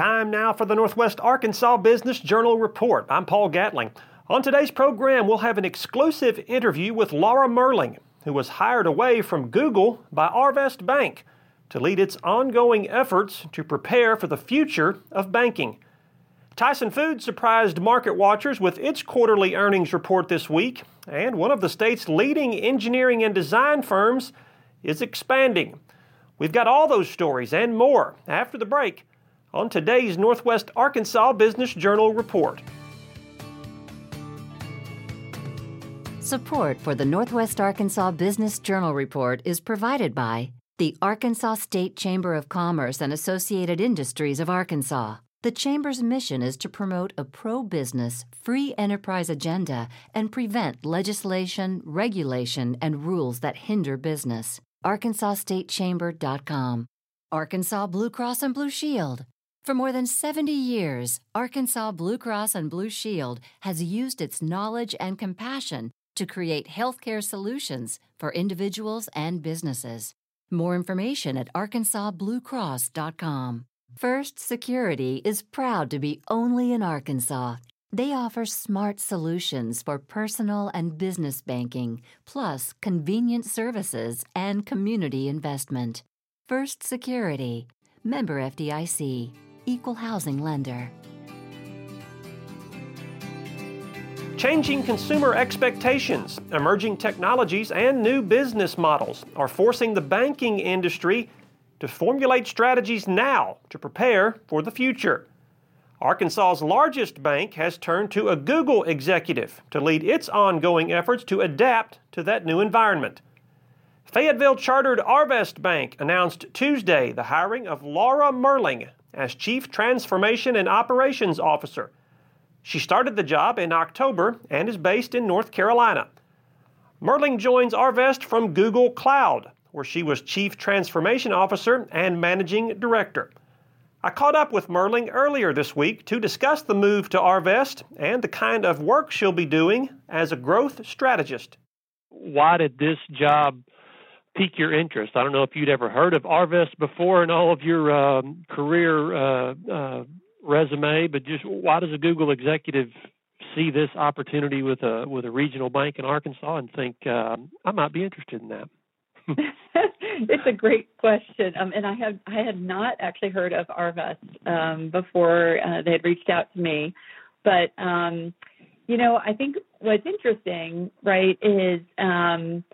Time now for the Northwest Arkansas Business Journal Report. I'm Paul Gatling. On today's program, we'll have an exclusive interview with Laura Merling, who was hired away from Google by Arvest Bank to lead its ongoing efforts to prepare for the future of banking. Tyson Foods surprised market watchers with its quarterly earnings report this week, and one of the state's leading engineering and design firms is expanding. We've got all those stories and more after the break on today's Northwest Arkansas Business Journal report. Support for the Northwest Arkansas Business Journal report is provided by the Arkansas State Chamber of Commerce and Associated Industries of Arkansas. The Chamber's mission is to promote a pro business, free enterprise agenda and prevent legislation, regulation, and rules that hinder business arkansasstatechamber.com. Arkansas Blue Cross and Blue Shield. For more than 70 years, Arkansas Blue Cross and Blue Shield has used its knowledge and compassion to create healthcare solutions for individuals and businesses. More information at arkansasbluecross.com. First Security is proud to be only in Arkansas they offer smart solutions for personal and business banking, plus convenient services and community investment. First Security, member FDIC, equal housing lender. Changing consumer expectations, emerging technologies, and new business models are forcing the banking industry to formulate strategies now to prepare for the future. Arkansas's largest bank has turned to a Google executive to lead its ongoing efforts to adapt to that new environment. Fayetteville chartered Arvest Bank announced Tuesday the hiring of Laura Merling as Chief Transformation and Operations Officer. She started the job in October and is based in North Carolina. Merling joins Arvest from Google Cloud, where she was Chief Transformation Officer and Managing Director. I caught up with Merling earlier this week to discuss the move to Arvest and the kind of work she'll be doing as a growth strategist. Why did this job pique your interest? I don't know if you'd ever heard of Arvest before in all of your um, career uh, uh, resume, but just why does a Google executive see this opportunity with a with a regional bank in Arkansas and think uh, I might be interested in that? it's a great question, um, and I have I had not actually heard of Arvest um, before uh, they had reached out to me, but um, you know I think what's interesting, right, is um,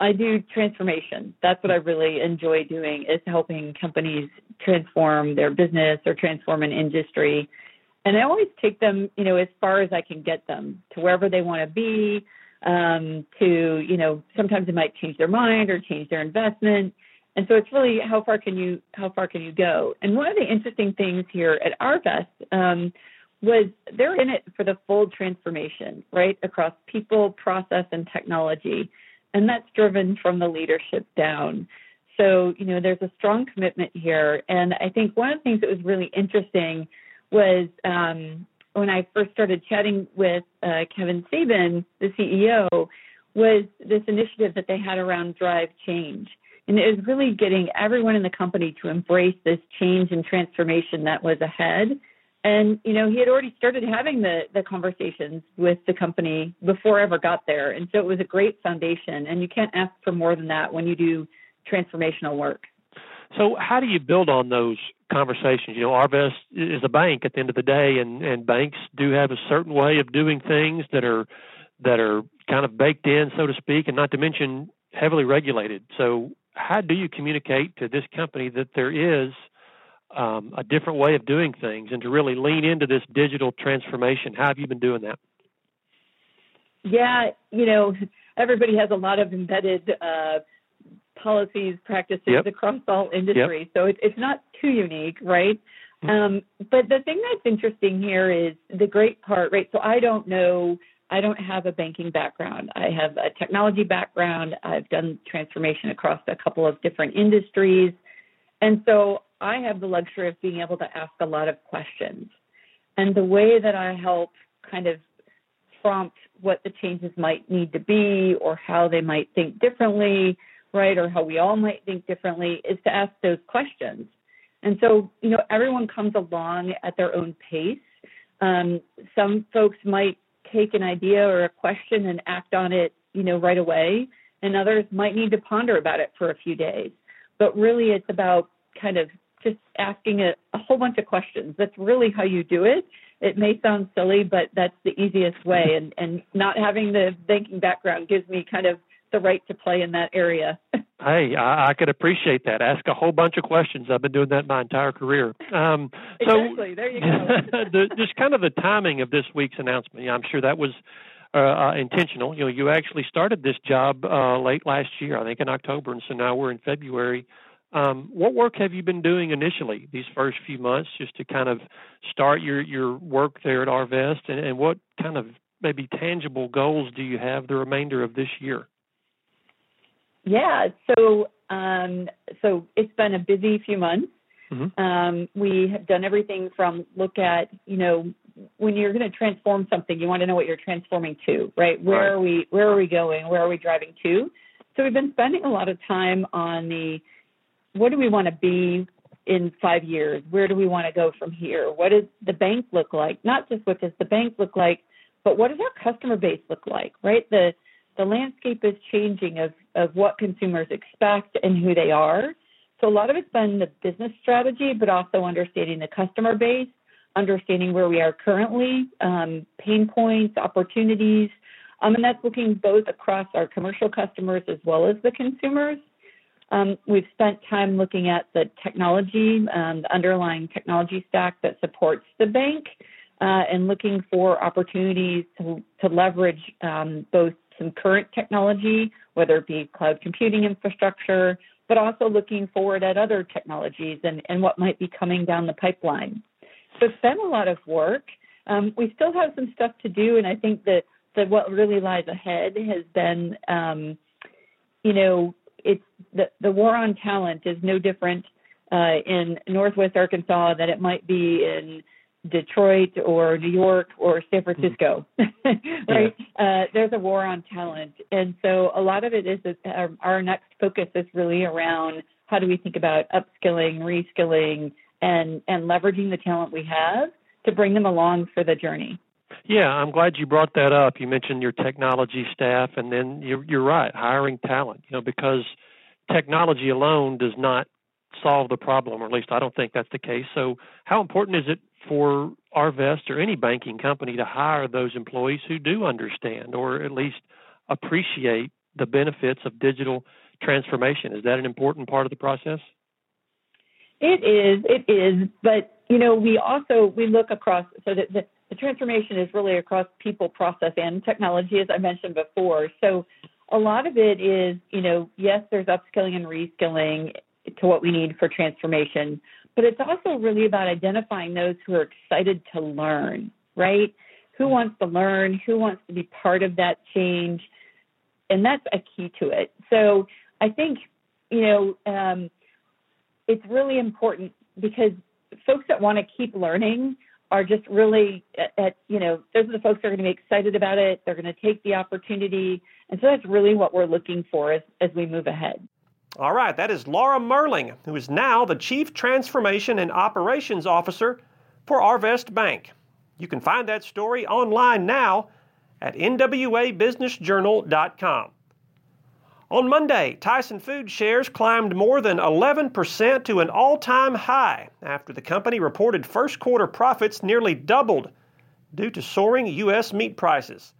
I do transformation. That's what I really enjoy doing is helping companies transform their business or transform an industry, and I always take them, you know, as far as I can get them to wherever they want to be um, to, you know, sometimes it might change their mind or change their investment. And so it's really how far can you how far can you go? And one of the interesting things here at Arvest um, was they're in it for the full transformation, right, across people, process, and technology, and that's driven from the leadership down. So you know, there's a strong commitment here, and I think one of the things that was really interesting was um, when I first started chatting with uh, Kevin Sabin, the CEO, was this initiative that they had around Drive Change. And it was really getting everyone in the company to embrace this change and transformation that was ahead. And, you know, he had already started having the, the conversations with the company before I ever got there. And so it was a great foundation. And you can't ask for more than that when you do transformational work. So, how do you build on those conversations? You know, Arvest is a bank at the end of the day, and and banks do have a certain way of doing things that are that are kind of baked in, so to speak, and not to mention heavily regulated. So, how do you communicate to this company that there is um, a different way of doing things, and to really lean into this digital transformation? How have you been doing that? Yeah, you know, everybody has a lot of embedded. Uh, policies, practices yep. across all industries. Yep. So it, it's not too unique, right? Mm-hmm. Um, but the thing that's interesting here is the great part, right? So I don't know, I don't have a banking background. I have a technology background. I've done transformation across a couple of different industries. And so I have the luxury of being able to ask a lot of questions. And the way that I help kind of prompt what the changes might need to be or how they might think differently right, or how we all might think differently, is to ask those questions. And so, you know, everyone comes along at their own pace. Um, some folks might take an idea or a question and act on it, you know, right away, and others might need to ponder about it for a few days. But really, it's about kind of just asking a, a whole bunch of questions. That's really how you do it. It may sound silly, but that's the easiest way. And, and not having the banking background gives me kind of the right to play in that area. hey, I, I could appreciate that. Ask a whole bunch of questions. I've been doing that my entire career. Um, so exactly. There you go. the, just kind of the timing of this week's announcement. I'm sure that was uh, uh, intentional. You know, you actually started this job uh, late last year, I think in October, and so now we're in February. Um, what work have you been doing initially these first few months, just to kind of start your your work there at Arvest, and, and what kind of maybe tangible goals do you have the remainder of this year? Yeah, so um, so it's been a busy few months. Mm-hmm. Um, we have done everything from look at you know when you're going to transform something, you want to know what you're transforming to, right? Where right. are we? Where are we going? Where are we driving to? So we've been spending a lot of time on the what do we want to be in five years? Where do we want to go from here? What does the bank look like? Not just what does the bank look like, but what does our customer base look like, right? The the landscape is changing of, of what consumers expect and who they are. So a lot of it's been the business strategy, but also understanding the customer base, understanding where we are currently, um, pain points, opportunities, um, and that's looking both across our commercial customers as well as the consumers. Um, we've spent time looking at the technology, um, the underlying technology stack that supports the bank, uh, and looking for opportunities to, to leverage um, both some current technology, whether it be cloud computing infrastructure, but also looking forward at other technologies and, and what might be coming down the pipeline. So it's been a lot of work. Um, we still have some stuff to do, and I think that, that what really lies ahead has been, um, you know, it's the, the war on talent is no different uh, in Northwest Arkansas than it might be in Detroit or New York or San hmm. Francisco, right? Yeah. Uh, there's a war on talent, and so a lot of it is our, our next focus is really around how do we think about upskilling, reskilling, and and leveraging the talent we have to bring them along for the journey. Yeah, I'm glad you brought that up. You mentioned your technology staff, and then you're, you're right, hiring talent. You know, because technology alone does not solve the problem, or at least I don't think that's the case. So, how important is it for Arvest or any banking company to hire those employees who do understand or at least appreciate the benefits of digital transformation. Is that an important part of the process? It is. It is. But you know, we also we look across so that the, the transformation is really across people, process, and technology, as I mentioned before. So a lot of it is, you know, yes, there's upskilling and reskilling to what we need for transformation, but it's also really about identifying those who are excited to learn, right? Who wants to learn? Who wants to be part of that change? And that's a key to it. So I think, you know, um, it's really important because folks that want to keep learning are just really at, at, you know those are the folks that are going to be excited about it they're going to take the opportunity and so that's really what we're looking for as, as we move ahead all right, that is Laura Merling, who is now the Chief Transformation and Operations Officer for Arvest Bank. You can find that story online now at nwabusinessjournal.com. On Monday, Tyson Foods shares climbed more than 11% to an all time high after the company reported first quarter profits nearly doubled due to soaring U.S. meat prices.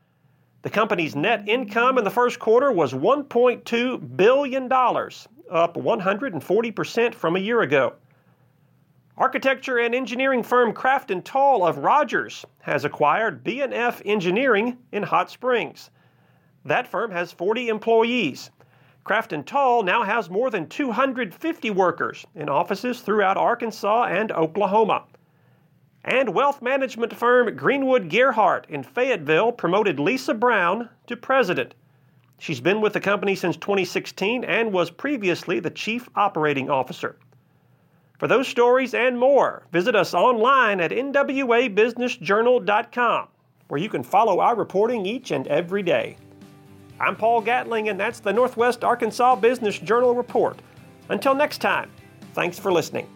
The company's net income in the first quarter was $1.2 billion, up 140% from a year ago. Architecture and engineering firm Crafton Tull of Rogers has acquired B&F Engineering in Hot Springs. That firm has 40 employees. Crafton Tull now has more than 250 workers in offices throughout Arkansas and Oklahoma. And wealth management firm Greenwood Gearhart in Fayetteville promoted Lisa Brown to president. She's been with the company since 2016 and was previously the chief operating officer. For those stories and more, visit us online at nwabusinessjournal.com, where you can follow our reporting each and every day. I'm Paul Gatling, and that's the Northwest Arkansas Business Journal Report. Until next time, thanks for listening.